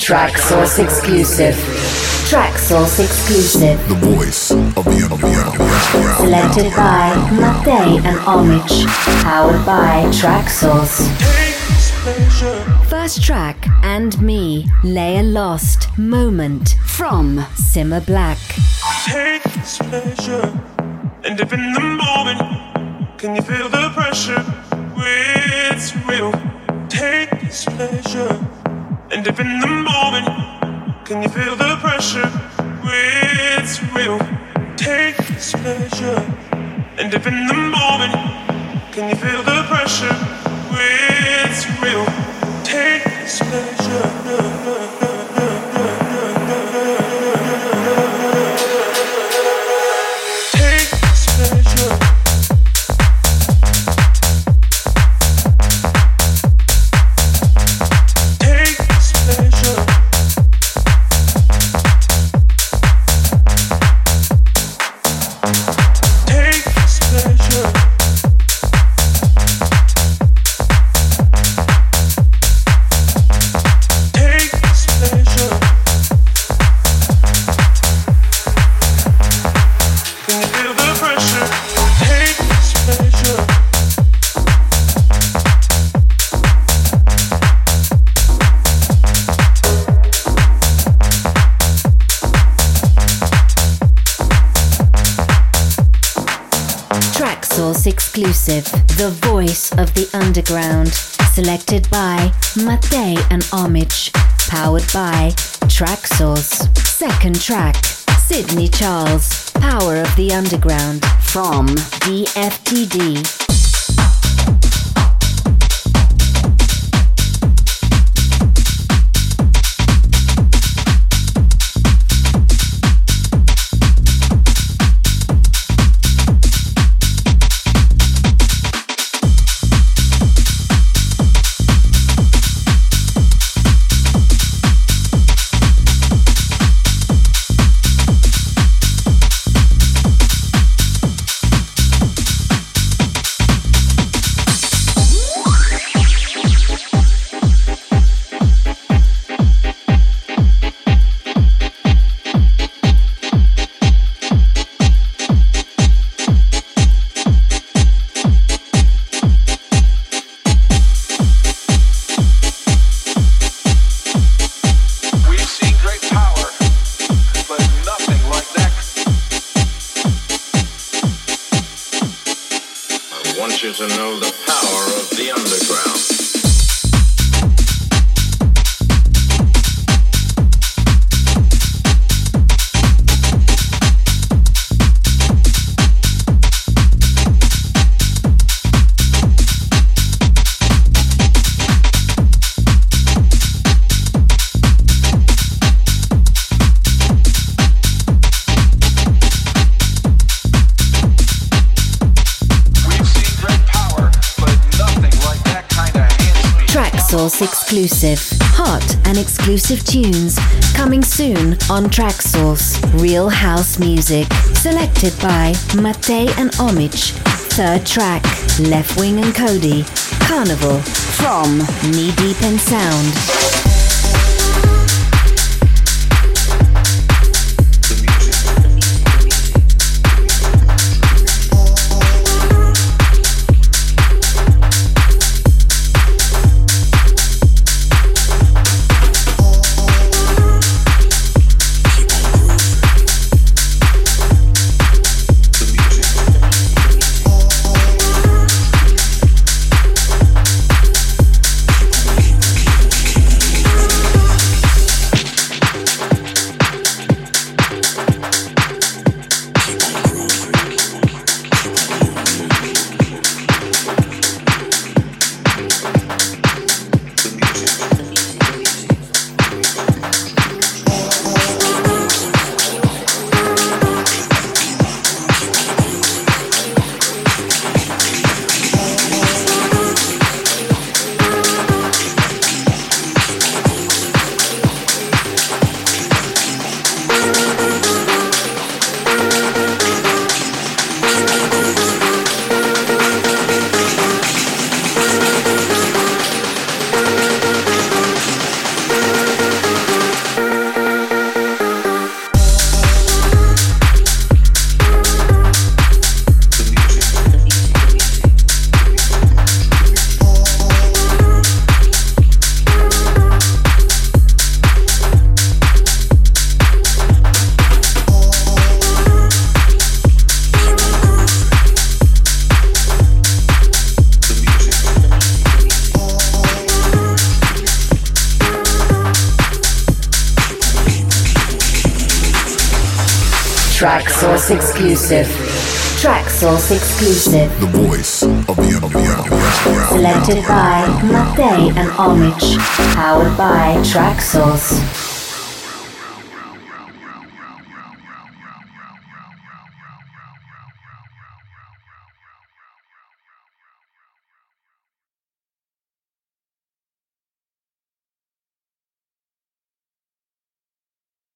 Traxsource exclusive. Traxsource exclusive. The voice of the underground. Selected by Mattei and Omich. Powered by Traxsource. First track and me, Leah Lost, Moment from Simma Black. Take this pleasure and if in the moment. Can you feel the pressure? It's real. Take this pleasure and if in the moment. Can you feel the pressure? It's real. Take this pleasure and if in the moment. Can you feel the pressure? It's real. Take this pleasure. Exclusive. The voice of the underground. Selected by Mattei and Omich. Powered by Traxsource. Second track. Sidney Charles. Power of the Underground. From DFTD. You to know the power of the underground. Traxsource exclusive. Hot and exclusive tunes coming soon on Traxsource. Real house music. Selected by Mattei and Omich. Third track, Leftwing and Cody. Carnival from Knee Deep in Sound. Traxsource exclusive. Traxsource exclusive. The voice of the underground. Selected by Mattei and Omich. Powered by Traxsource.